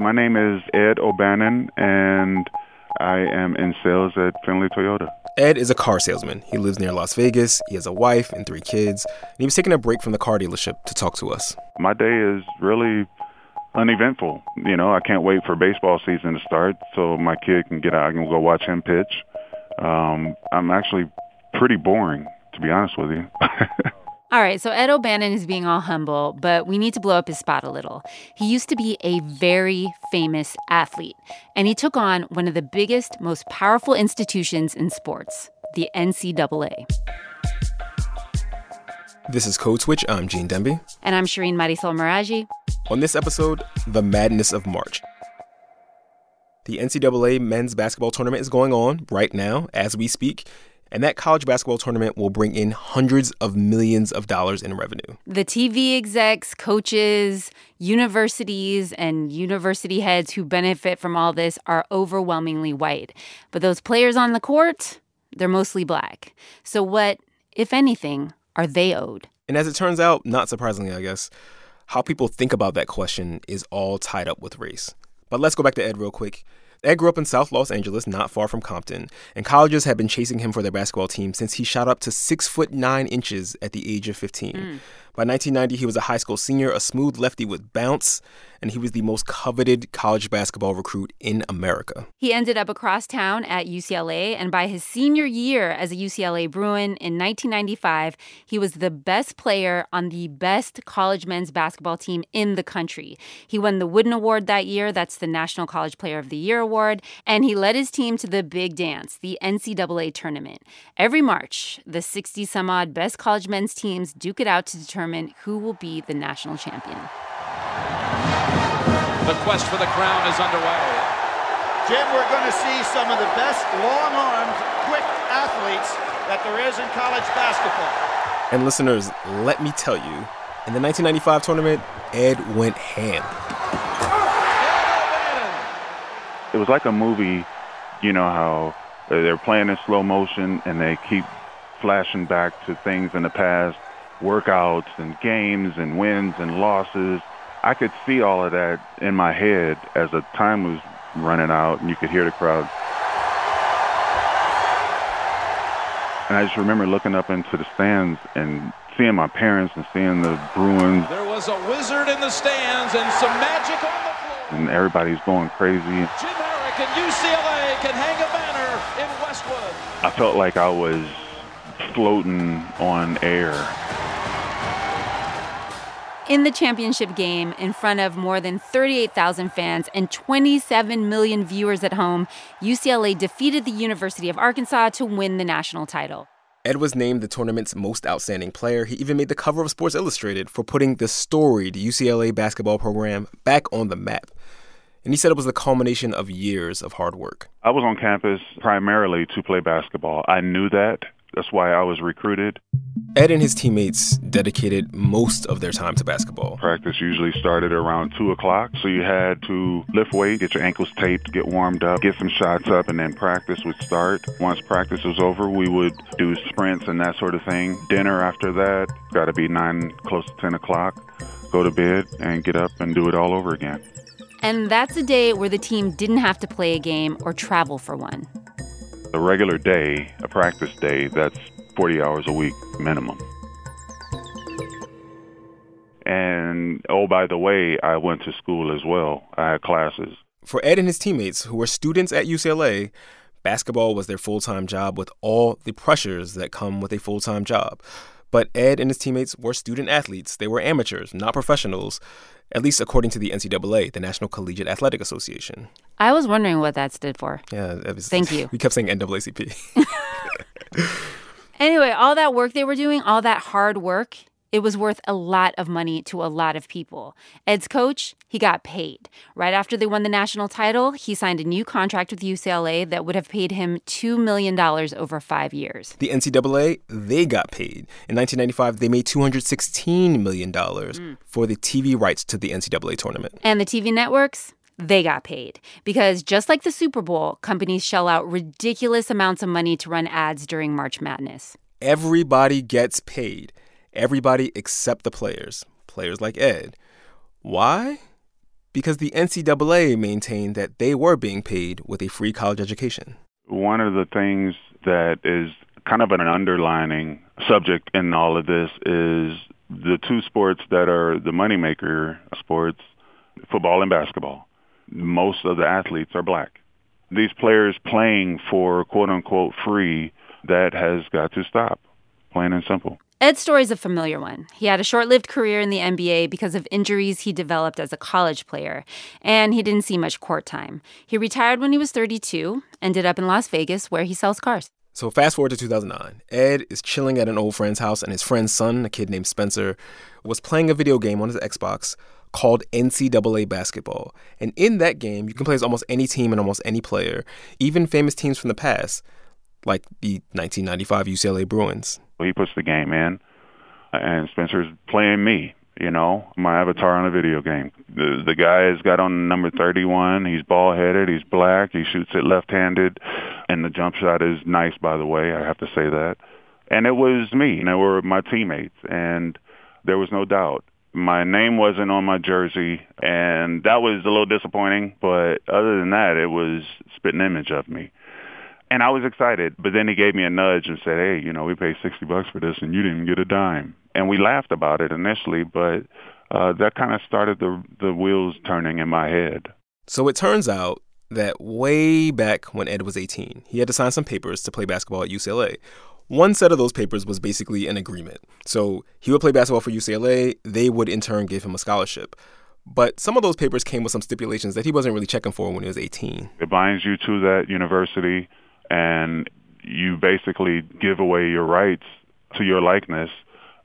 My name is Ed O'Bannon, and I am in sales at Findlay Toyota. Ed is a car salesman. He lives near Las Vegas. He has a wife and three kids. And he was taking a break from the car dealership to talk to us. My day is really uneventful. You know, I can't wait for baseball season to start so my kid can get out. I can go watch him pitch. Um, I'm actually pretty boring, to be honest with you. All right, so Ed O'Bannon is being all humble, but we need to blow up his spot a little. He used to be a very famous athlete, and he took on one of the biggest, most powerful institutions in sports, the NCAA. This is Code Switch. I'm Gene Demby. And I'm Shireen Marisol Meraji. On this episode, the madness of March. The NCAA men's basketball tournament is going on right now as we speak, and that college basketball tournament will bring in hundreds of millions of dollars in revenue. The TV execs, coaches, universities, and university heads who benefit from all this are overwhelmingly white. But those players on the court, they're mostly black. So, what, if anything, are they owed? And as it turns out, not surprisingly, I guess, how people think about that question is all tied up with race. But let's go back to Ed real quick. Ed grew up in South Los Angeles, not far from Compton, and colleges had been chasing him for their basketball team since he shot up to six foot nine inches at the age of 15. Mm. By 1990, he was a high school senior, a smooth lefty with bounce, and he was the most coveted college basketball recruit in America. He ended up across town at UCLA, and by his senior year as a UCLA Bruin in 1995, he was the best player on the best college men's basketball team in the country. He won the Wooden Award that year, that's the National College Player of the Year award, and he led his team to the big dance, the NCAA tournament. Every March, the 60 some odd best college men's teams duke it out to determine determine who will be the national champion. The quest for the crown is underway. Jim, we're going to see some of the best long armed, quick athletes that there is in college basketball. And listeners, let me tell you, in the 1995 tournament, Ed went ham. It was like a movie, you know how they're playing in slow motion and they keep flashing back to things in the past workouts and games and wins and losses. I could see all of that in my head as the time was running out and you could hear the crowd. And I just remember looking up into the stands and seeing my parents and seeing the Bruins. There was a wizard in the stands and some magic on the floor. And everybody's going crazy. Jim Harrick and UCLA can hang a banner in Westwood. I felt like I was floating on air in the championship game in front of more than 38,000 fans and 27 million viewers at home, UCLA defeated the University of Arkansas to win the national title. Ed was named the tournament's most outstanding player. He even made the cover of Sports Illustrated for putting the storied UCLA basketball program back on the map. And he said it was the culmination of years of hard work. I was on campus primarily to play basketball. I knew that. That's why I was recruited. Ed and his teammates dedicated most of their time to basketball. Practice usually started around 2 o'clock, so you had to lift weight, get your ankles taped, get warmed up, get some shots up, and then practice would start. Once practice was over, we would do sprints and that sort of thing. Dinner after that, got to be 9, close to 10 o'clock. Go to bed and get up and do it all over again. And that's a day where the team didn't have to play a game or travel for one. A regular day, a practice day, that's 40 hours a week minimum. And oh, by the way, I went to school as well. I had classes. For Ed and his teammates, who were students at UCLA, basketball was their full time job with all the pressures that come with a full time job. But Ed and his teammates were student athletes. They were amateurs, not professionals, at least according to the NCAA, the National Collegiate Athletic Association. I was wondering what that stood for. Yeah, was, thank you. We kept saying NAACP. anyway, all that work they were doing, all that hard work, it was worth a lot of money to a lot of people. Ed's coach, he got paid. Right after they won the national title, he signed a new contract with UCLA that would have paid him $2 million over five years. The NCAA, they got paid. In 1995, they made $216 million mm. for the TV rights to the NCAA tournament. And the TV networks? they got paid. Because just like the Super Bowl, companies shell out ridiculous amounts of money to run ads during March Madness. Everybody gets paid. Everybody except the players, players like Ed. Why? because the NCAA maintained that they were being paid with a free college education. One of the things that is kind of an underlining subject in all of this is the two sports that are the moneymaker sports, football and basketball. Most of the athletes are black. These players playing for quote unquote free, that has got to stop, plain and simple. Ed's story is a familiar one. He had a short lived career in the NBA because of injuries he developed as a college player, and he didn't see much court time. He retired when he was 32, ended up in Las Vegas, where he sells cars. So fast forward to 2009. Ed is chilling at an old friend's house, and his friend's son, a kid named Spencer, was playing a video game on his Xbox called NCAA Basketball. And in that game, you can play as almost any team and almost any player, even famous teams from the past, like the 1995 UCLA Bruins. He puts the game in, and Spencer's playing me you know, my avatar on a video game. The the guy has got on number 31. He's bald headed. He's black. He shoots it left handed, and the jump shot is nice. By the way, I have to say that. And it was me. And they were my teammates, and there was no doubt. My name wasn't on my jersey, and that was a little disappointing. But other than that, it was spitting image of me and I was excited. But then he gave me a nudge and said, "Hey, you know, we paid sixty bucks for this, and you didn't get a dime." And we laughed about it initially, but uh, that kind of started the the wheels turning in my head. So it turns out that way back when Ed was 18, he had to sign some papers to play basketball at UCLA. One set of those papers was basically an agreement. So he would play basketball for UCLA, they would in turn give him a scholarship. But some of those papers came with some stipulations that he wasn't really checking for when he was 18. It binds you to that university and you basically give away your rights to your likeness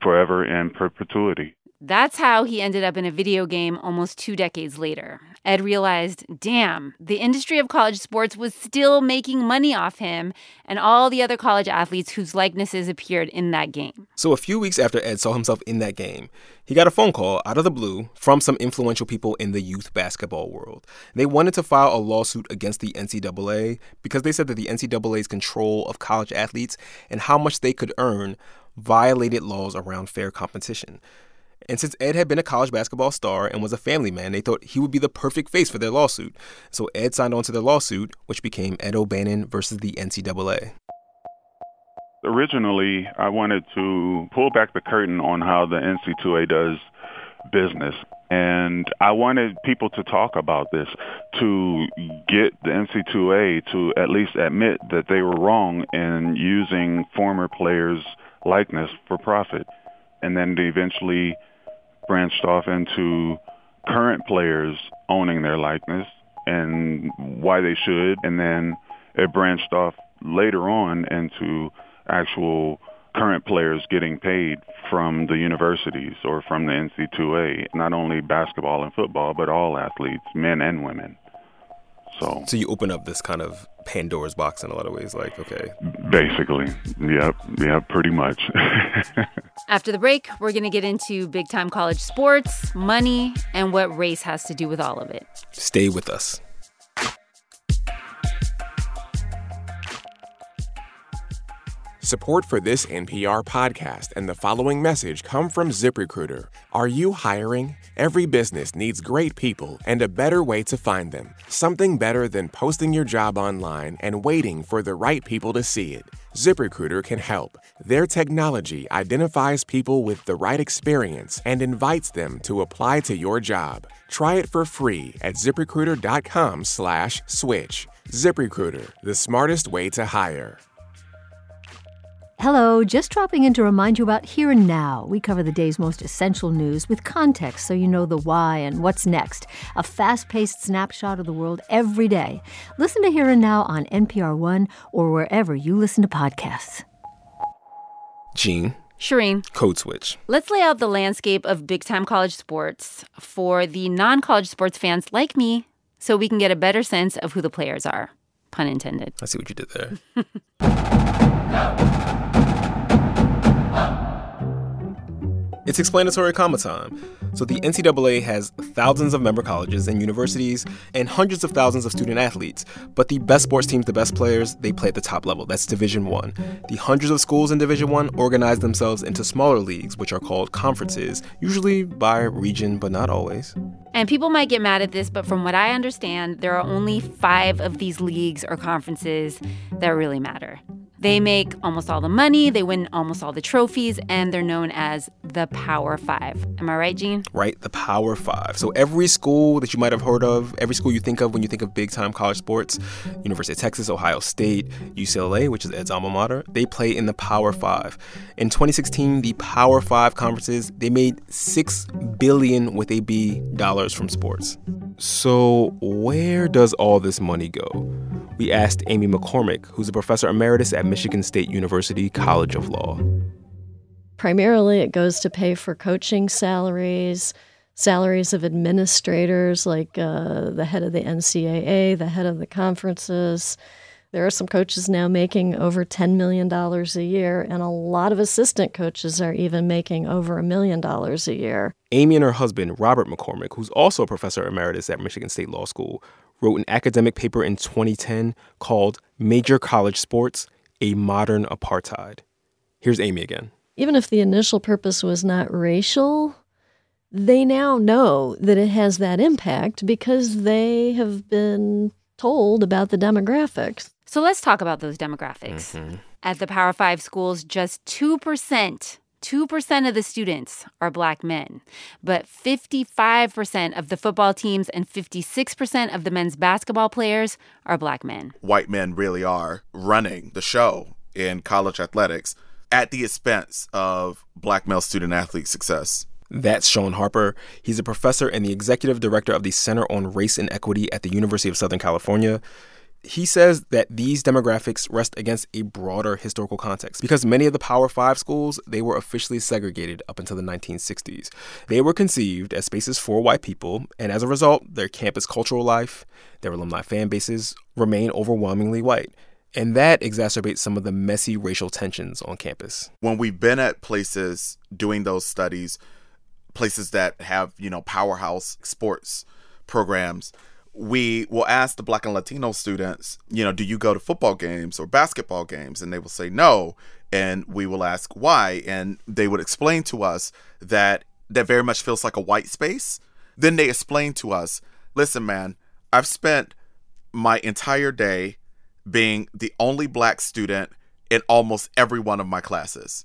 forever in perpetuity. That's how he ended up in a video game almost two decades later. Ed realized, damn, the industry of college sports was still making money off him and all the other college athletes whose likenesses appeared in that game. So, a few weeks after Ed saw himself in that game, he got a phone call out of the blue from some influential people in the youth basketball world. They wanted to file a lawsuit against the NCAA because they said that the NCAA's control of college athletes and how much they could earn violated laws around fair competition. And since Ed had been a college basketball star and was a family man, they thought he would be the perfect face for their lawsuit. So Ed signed on to their lawsuit, which became Ed O'Bannon versus the NCAA. Originally, I wanted to pull back the curtain on how the NC2A does business. And I wanted people to talk about this, to get the NC2A to at least admit that they were wrong in using former players' likeness for profit. And then eventually branched off into current players owning their likeness and why they should, and then it branched off later on into actual current players getting paid from the universities or from the NC2A, not only basketball and football, but all athletes, men and women. So, so you open up this kind of Pandora's box in a lot of ways. Like, okay, basically, yep, yeah, pretty much. After the break, we're gonna get into big time college sports, money, and what race has to do with all of it. Stay with us. Support for this NPR podcast and the following message come from ZipRecruiter. Are you hiring? Every business needs great people and a better way to find them. Something better than posting your job online and waiting for the right people to see it. ZipRecruiter can help. Their technology identifies people with the right experience and invites them to apply to your job. Try it for free at ziprecruiter.com/switch. ZipRecruiter, the smartest way to hire. Hello, just dropping in to remind you about Here and Now. We cover the day's most essential news with context so you know the why and what's next. A fast paced snapshot of the world every day. Listen to Here and Now on NPR One or wherever you listen to podcasts. Gene. Shireen. Code Switch. Let's lay out the landscape of big time college sports for the non college sports fans like me so we can get a better sense of who the players are. Pun intended. I see what you did there. It's explanatory comma time. So the NCAA has thousands of member colleges and universities and hundreds of thousands of student athletes. But the best sports teams, the best players, they play at the top level. That's Division One. The hundreds of schools in Division One organize themselves into smaller leagues, which are called conferences, usually by region, but not always. And people might get mad at this, but from what I understand, there are only five of these leagues or conferences that really matter. They make almost all the money, they win almost all the trophies, and they're known as the Power Five. Am I right, Gene? Right, the Power Five. So every school that you might have heard of, every school you think of when you think of big time college sports, University of Texas, Ohio State, UCLA, which is Ed's alma mater, they play in the Power Five. In 2016, the Power Five conferences, they made six billion with a B dollars from sports. So where does all this money go? We asked Amy McCormick, who's a professor emeritus at Michigan State University College of Law. Primarily, it goes to pay for coaching salaries, salaries of administrators like uh, the head of the NCAA, the head of the conferences. There are some coaches now making over $10 million a year, and a lot of assistant coaches are even making over a million dollars a year. Amy and her husband, Robert McCormick, who's also a professor emeritus at Michigan State Law School, wrote an academic paper in 2010 called Major College Sports A Modern Apartheid. Here's Amy again. Even if the initial purpose was not racial, they now know that it has that impact because they have been told about the demographics. So let's talk about those demographics. Mm-hmm. At the Power Five schools, just 2% 2% of the students are black men, but 55% of the football teams and 56% of the men's basketball players are black men. White men really are running the show in college athletics at the expense of black male student athlete success. That's Shaun Harper. He's a professor and the executive director of the Center on Race and Equity at the University of Southern California he says that these demographics rest against a broader historical context because many of the Power 5 schools, they were officially segregated up until the 1960s. They were conceived as spaces for white people, and as a result, their campus cultural life, their alumni fan bases remain overwhelmingly white. And that exacerbates some of the messy racial tensions on campus. When we've been at places doing those studies, places that have, you know, powerhouse sports programs, we will ask the black and latino students you know do you go to football games or basketball games? And they will say no. And we will ask why. And they would explain to us that that very much feels like a white space. Then they explain to us listen man i've spent my entire day being the only black student in almost every one of my classes.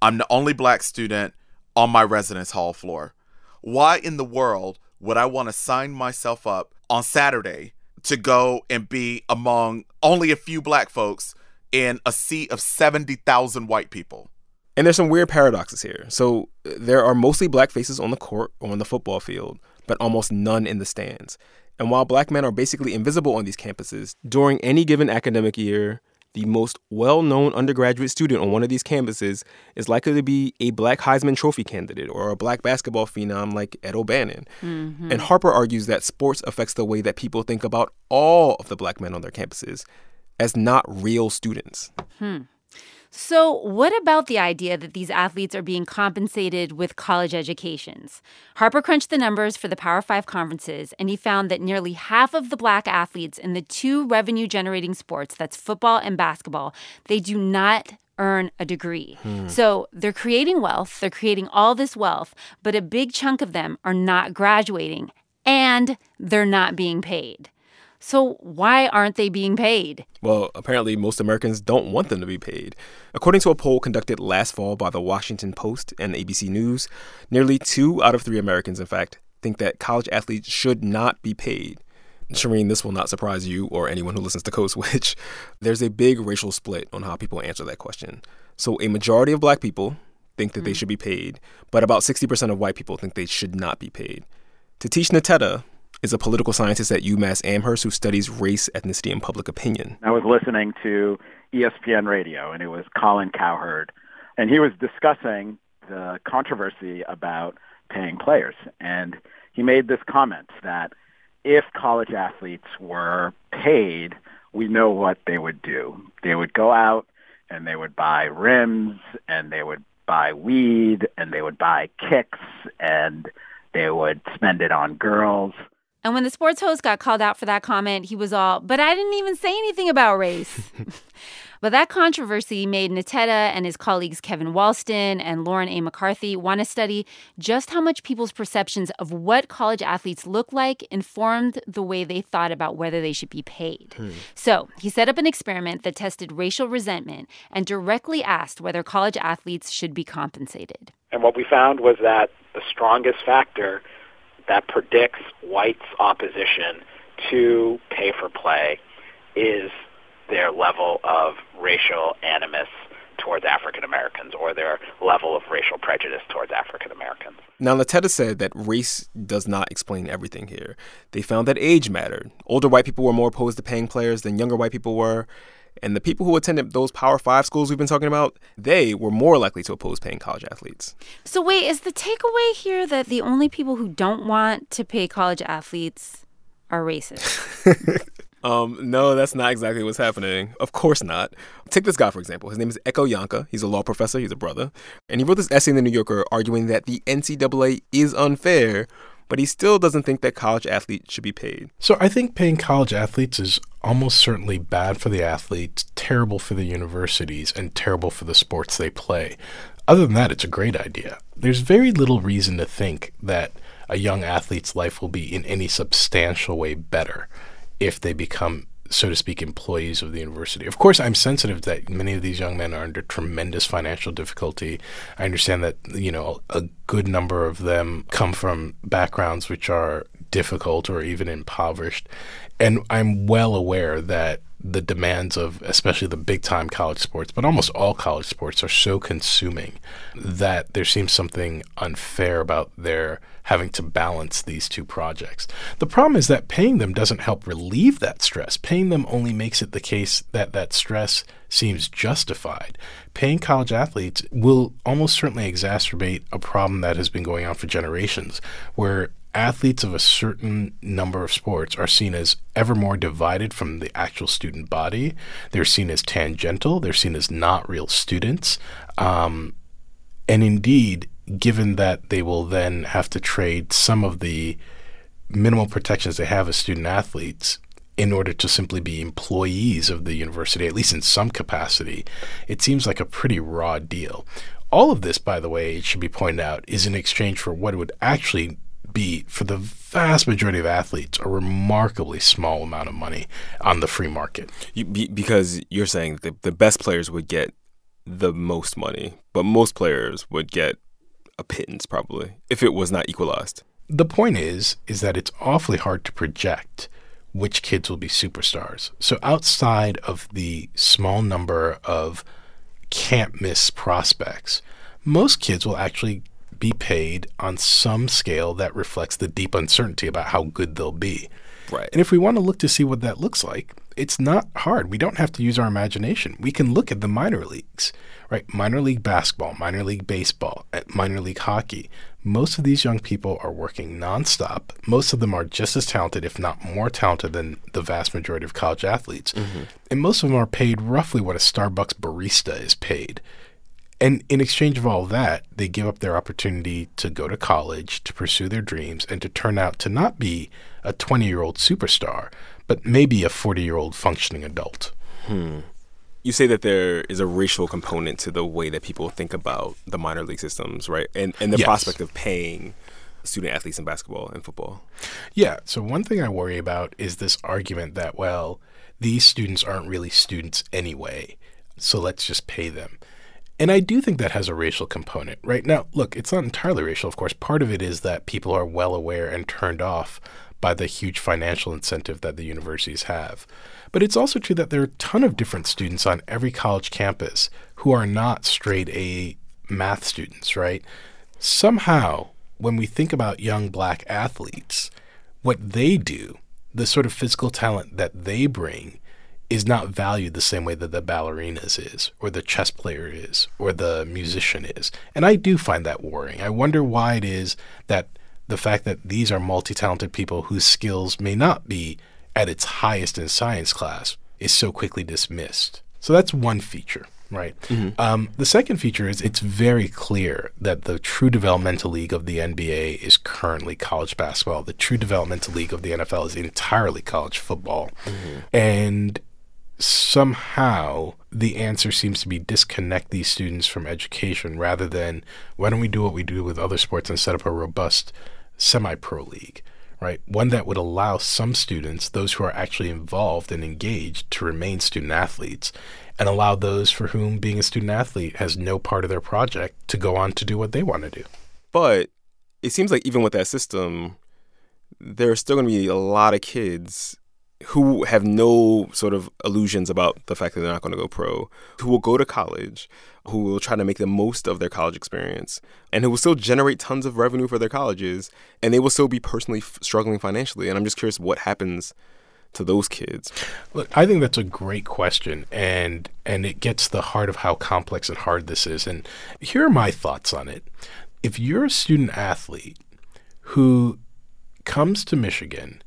I'm the only black student on my residence hall floor. Why in the world would i want to sign myself up on Saturday to go and be among only a few black folks in a sea of 70,000 white people. And there's some weird paradoxes here. So there are mostly black faces on the court or on the football field, but almost none in the stands. And while black men are basically invisible on these campuses, during any given academic year, the most well known undergraduate student on one of these campuses is likely to be a black Heisman Trophy candidate or a black basketball phenom like Ed O'Bannon. Mm-hmm. And Harper argues that sports affects the way that people think about all of the black men on their campuses as not real students. Hmm. So, what about the idea that these athletes are being compensated with college educations? Harper crunched the numbers for the Power Five conferences, and he found that nearly half of the black athletes in the two revenue generating sports that's football and basketball they do not earn a degree. Hmm. So they're creating wealth, they're creating all this wealth, but a big chunk of them are not graduating and they're not being paid. So, why aren't they being paid? Well, apparently, most Americans don't want them to be paid. According to a poll conducted last fall by the Washington Post and ABC News, nearly two out of three Americans, in fact, think that college athletes should not be paid. Shireen, this will not surprise you or anyone who listens to Code Switch. There's a big racial split on how people answer that question. So, a majority of black people think that mm. they should be paid, but about 60% of white people think they should not be paid. Tatishe Nteta, is a political scientist at UMass Amherst who studies race, ethnicity, and public opinion. I was listening to ESPN radio, and it was Colin Cowherd, and he was discussing the controversy about paying players. And he made this comment that if college athletes were paid, we know what they would do. They would go out and they would buy rims and they would buy weed and they would buy kicks and they would spend it on girls. And when the sports host got called out for that comment, he was all, but I didn't even say anything about race. but that controversy made Nteta and his colleagues Kevin Wallsten and Lauren A. McCarthy want to study just how much people's perceptions of what college athletes look like informed the way they thought about whether they should be paid. Hmm. So he set up an experiment that tested racial resentment and directly asked whether college athletes should be compensated. And what we found was that the strongest factor that predicts whites' opposition to pay for play is their level of racial animus towards African Americans or their level of racial prejudice towards African Americans. Now, Nteta said that race does not explain everything here. They found that age mattered. Older white people were more opposed to paying players than younger white people were. And the people who attended those Power Five schools we've been talking about, they were more likely to oppose paying college athletes. So, wait, is the takeaway here that the only people who don't want to pay college athletes are racist? um, no, that's not exactly what's happening. Of course not. Take this guy, for example. His name is Ekow Yankah. He's a law professor, he's a brother. And he wrote this essay in The New Yorker arguing that the NCAA is unfair but he still doesn't think that college athletes should be paid. So I think paying college athletes is almost certainly bad for the athletes, terrible for the universities, and terrible for the sports they play. Other than that, it's a great idea. There's very little reason to think that a young athlete's life will be in any substantial way better if they become so to speak, employees of the university. Of course, I'm sensitive that many of these young men are under tremendous financial difficulty. I understand that, you know, a good number of them come from backgrounds which are difficult or even impoverished. And I'm well aware that the demands of especially the big time college sports, but almost all college sports are so consuming that there seems something unfair about their having to balance these two projects. The problem is that paying them doesn't help relieve that stress. Paying them only makes it the case that that stress seems justified. Paying college athletes will almost certainly exacerbate a problem that has been going on for generations, where athletes of a certain number of sports are seen as ever more divided from the actual student body. They're seen as tangential. They're seen as not real students. Um, and indeed, given that they will then have to trade some of the minimal protections they have as student athletes in order to simply be employees of the university, at least in some capacity, it seems like a pretty raw deal. All of this, by the way, it should be pointed out, is in exchange for what would actually be, for the vast majority of athletes, a remarkably small amount of money on the free market. You, because you're saying that the best players would get the most money, but most players would get a pittance probably if it was not equalized. The point is is that it's awfully hard to project which kids will be superstars. So outside of the small number of can't miss prospects, most kids will actually be paid on some scale that reflects the deep uncertainty about how good they'll be. Right. And if we want to look to see what that looks like, it's not hard. We don't have to use our imagination. We can look at the minor leagues, right? Minor league basketball, minor league baseball, eh, minor league hockey. Most of these young people are working nonstop. Most of them are just as talented, if not more talented, than the vast majority of college athletes. Mm-hmm. And most of them are paid roughly what a Starbucks barista is paid. And in exchange of all that, they give up their opportunity to go to college, to pursue their dreams, and to turn out to not be a 20 year old superstar, but maybe a 40 year old functioning adult. Hmm. You say that there is a racial component to the way that people think about the minor league systems, right? And, and the yes. prospect of paying student athletes in basketball and football. Yeah. So, one thing I worry about is this argument that, well, these students aren't really students anyway, so let's just pay them. And I do think that has a racial component, right? Now, look, it's not entirely racial, of course. Part of it is that people are well aware and turned off by the huge financial incentive that the universities have. But it's also true that there are a ton of different students on every college campus who are not straight A math students, right? Somehow, when we think about young black athletes, what they do, the sort of physical talent that they bring, is not valued the same way that the ballerinas is, or the chess player is, or the musician is. And I do find that worrying. I wonder why it is that the fact that these are multi talented people whose skills may not be at its highest in science class is so quickly dismissed. So that's one feature. Right. Mm-hmm. Um, the second feature is it's very clear that the true developmental league of the NBA is currently college basketball. The true developmental league of the NFL is entirely college football. Mm-hmm. And somehow the answer seems to be disconnect these students from education rather than why don't we do what we do with other sports and set up a robust semi pro league, right? One that would allow some students, those who are actually involved and engaged, to remain student athletes and allow those for whom being a student athlete has no part of their project to go on to do what they want to do. But it seems like even with that system, there are still going to be a lot of kids who have no sort of illusions about the fact that they're not going to go pro, who will go to college, who will try to make the most of their college experience, and who will still generate tons of revenue for their colleges, and they will still be personally f- struggling financially. And I'm just curious what happens to those kids. Look, I think that's a great question, and and it gets the heart of how complex and hard this is. And here are my thoughts on it. If you're a student athlete who comes to Michigan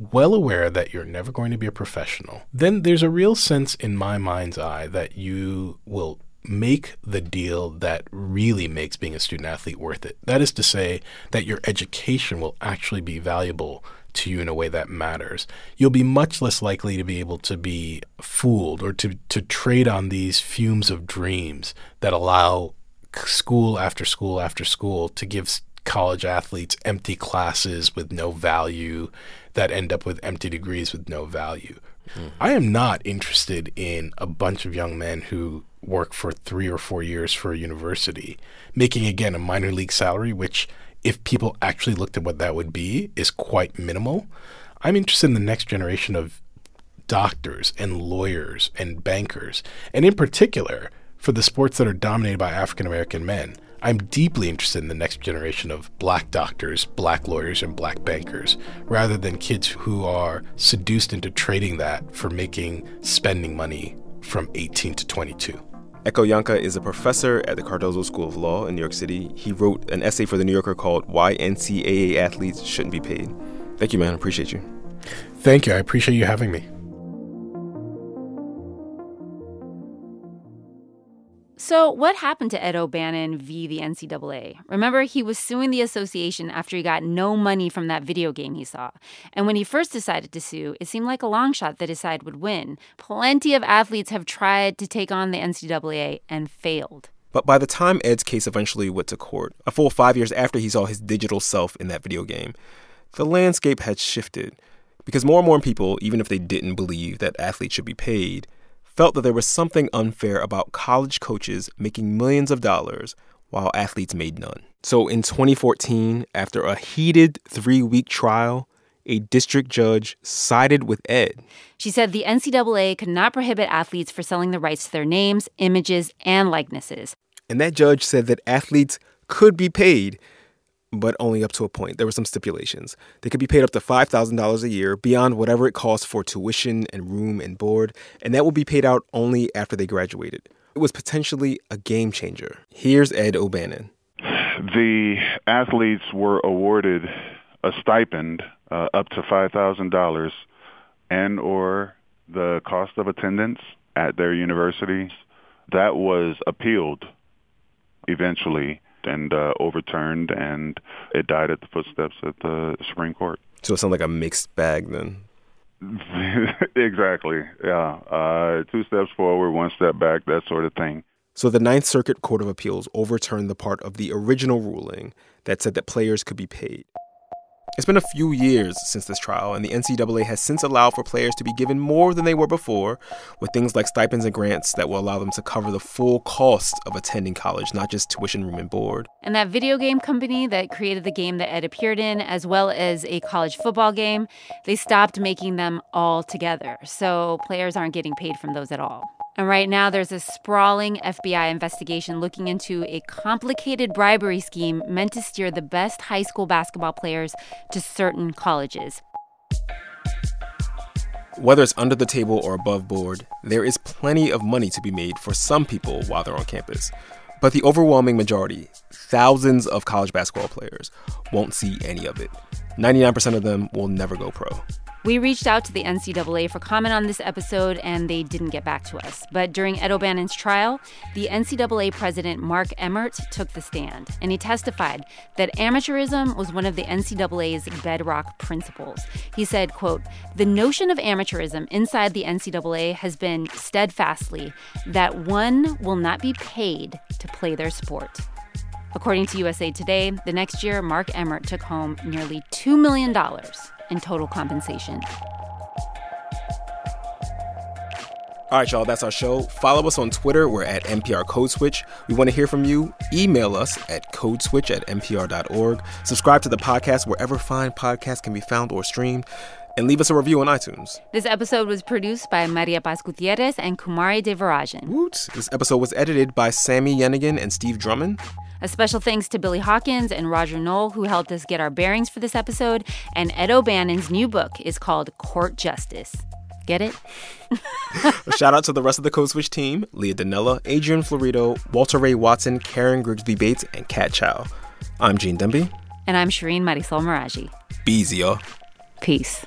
well aware that you're never going to be a professional, then there's a real sense in my mind's eye that you will make the deal that really makes being a student athlete worth it. That is to say, that your education will actually be valuable to you in a way that matters. You'll be much less likely to be able to be fooled or to, to trade on these fumes of dreams that allow school after school after school to give college athletes empty classes with no value that end up with empty degrees with no value. Mm-hmm. I am not interested in a bunch of young men who work for three or four years for a university, making again a minor league salary, which, if people actually looked at what that would be, is quite minimal. I'm interested in the next generation of doctors and lawyers and bankers, and in particular, for the sports that are dominated by African American men. I'm deeply interested in the next generation of black doctors, black lawyers, and black bankers, rather than kids who are seduced into trading that for making spending money from 18 to 22. Ekow Yankah is a professor at the Cardozo School of Law in New York City. He wrote an essay for The New Yorker called Why NCAA Athletes Shouldn't Be Paid. Thank you, man. I appreciate you. Thank you. I appreciate you having me. So, what happened to Ed O'Bannon v. the NCAA? Remember, he was suing the association after he got no money from that video game he saw. And when he first decided to sue, it seemed like a long shot that his side would win. Plenty of athletes have tried to take on the NCAA and failed. But by the time Ed's case eventually went to court, a full five years after he saw his digital self in that video game, the landscape had shifted. Because more and more people, even if they didn't believe that athletes should be paid, felt that there was something unfair about college coaches making millions of dollars while athletes made none. So in 2014, after a heated three week trial, a district judge sided with Ed. She said the NCAA could not prohibit athletes for selling the rights to their names, images, and likenesses. And that judge said that athletes could be paid but only up to a point. There were some stipulations. They could be paid up to $5,000 a year beyond whatever it costs for tuition and room and board, and that will be paid out only after they graduated. It was potentially a game changer. Here's Ed O'Bannon. The athletes were awarded a stipend uh, up to $5,000 and or the cost of attendance at their universities. That was appealed eventually and uh, overturned, and it died at the footsteps at the Supreme Court. So it sounds like a mixed bag then. exactly. Yeah. Uh, two steps forward, one step back, that sort of thing. So the Ninth Circuit Court of Appeals overturned the part of the original ruling that said that players could be paid. It's been a few years since this trial, and the NCAA has since allowed for players to be given more than they were before, with things like stipends and grants that will allow them to cover the full cost of attending college, not just tuition, room, and board. And that video game company that created the game that Ed appeared in, as well as a college football game, they stopped making them all together. So players aren't getting paid from those at all. And right now, there's a sprawling FBI investigation looking into a complicated bribery scheme meant to steer the best high school basketball players to certain colleges. Whether it's under the table or above board, there is plenty of money to be made for some people while they're on campus. But the overwhelming majority, thousands of college basketball players, won't see any of it. 99% of them will never go pro. We reached out to the NCAA for comment on this episode, and they didn't get back to us. But during Ed O'Bannon's trial, the NCAA president Mark Emmert took the stand, and he testified that amateurism was one of the NCAA's bedrock principles. He said, quote, "The notion of amateurism inside the NCAA has been steadfastly that one will not be paid to play their sport." According to USA Today, the next year, Mark Emmert took home nearly $2 million in total compensation. All right, y'all, that's our show. Follow us on Twitter. We're at NPR Code Switch. We want to hear from you. Email us at codeswitch at npr.org. Subscribe to the podcast wherever fine podcasts can be found or streamed. And leave us a review on iTunes. This episode was produced by Maria Paz Gutierrez and Kumari Devarajan. Woot! This episode was edited by Sami Yenigun and Steve Drummond. A special thanks to Billy Hawkins and Roger Noll, who helped us get our bearings for this episode. And Ed O'Bannon's new book is called Court Justice. Get it? Shout out to the rest of the Code Switch team Leah Donnella, Adrian Florido, Walter Ray Watson, Karen Grigsby Bates, and Kat Chow. I'm Gene Demby. And I'm Shireen Marisol Meraji. Be easy, y'all. Peace.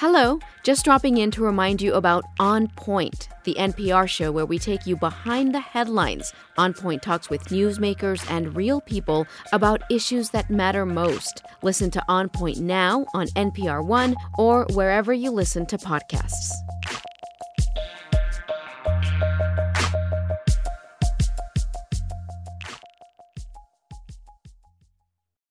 Hello, just dropping in to remind you about On Point, the NPR show where we take you behind the headlines. On Point talks with newsmakers and real people about issues that matter most. Listen to On Point now on NPR One or wherever you listen to podcasts.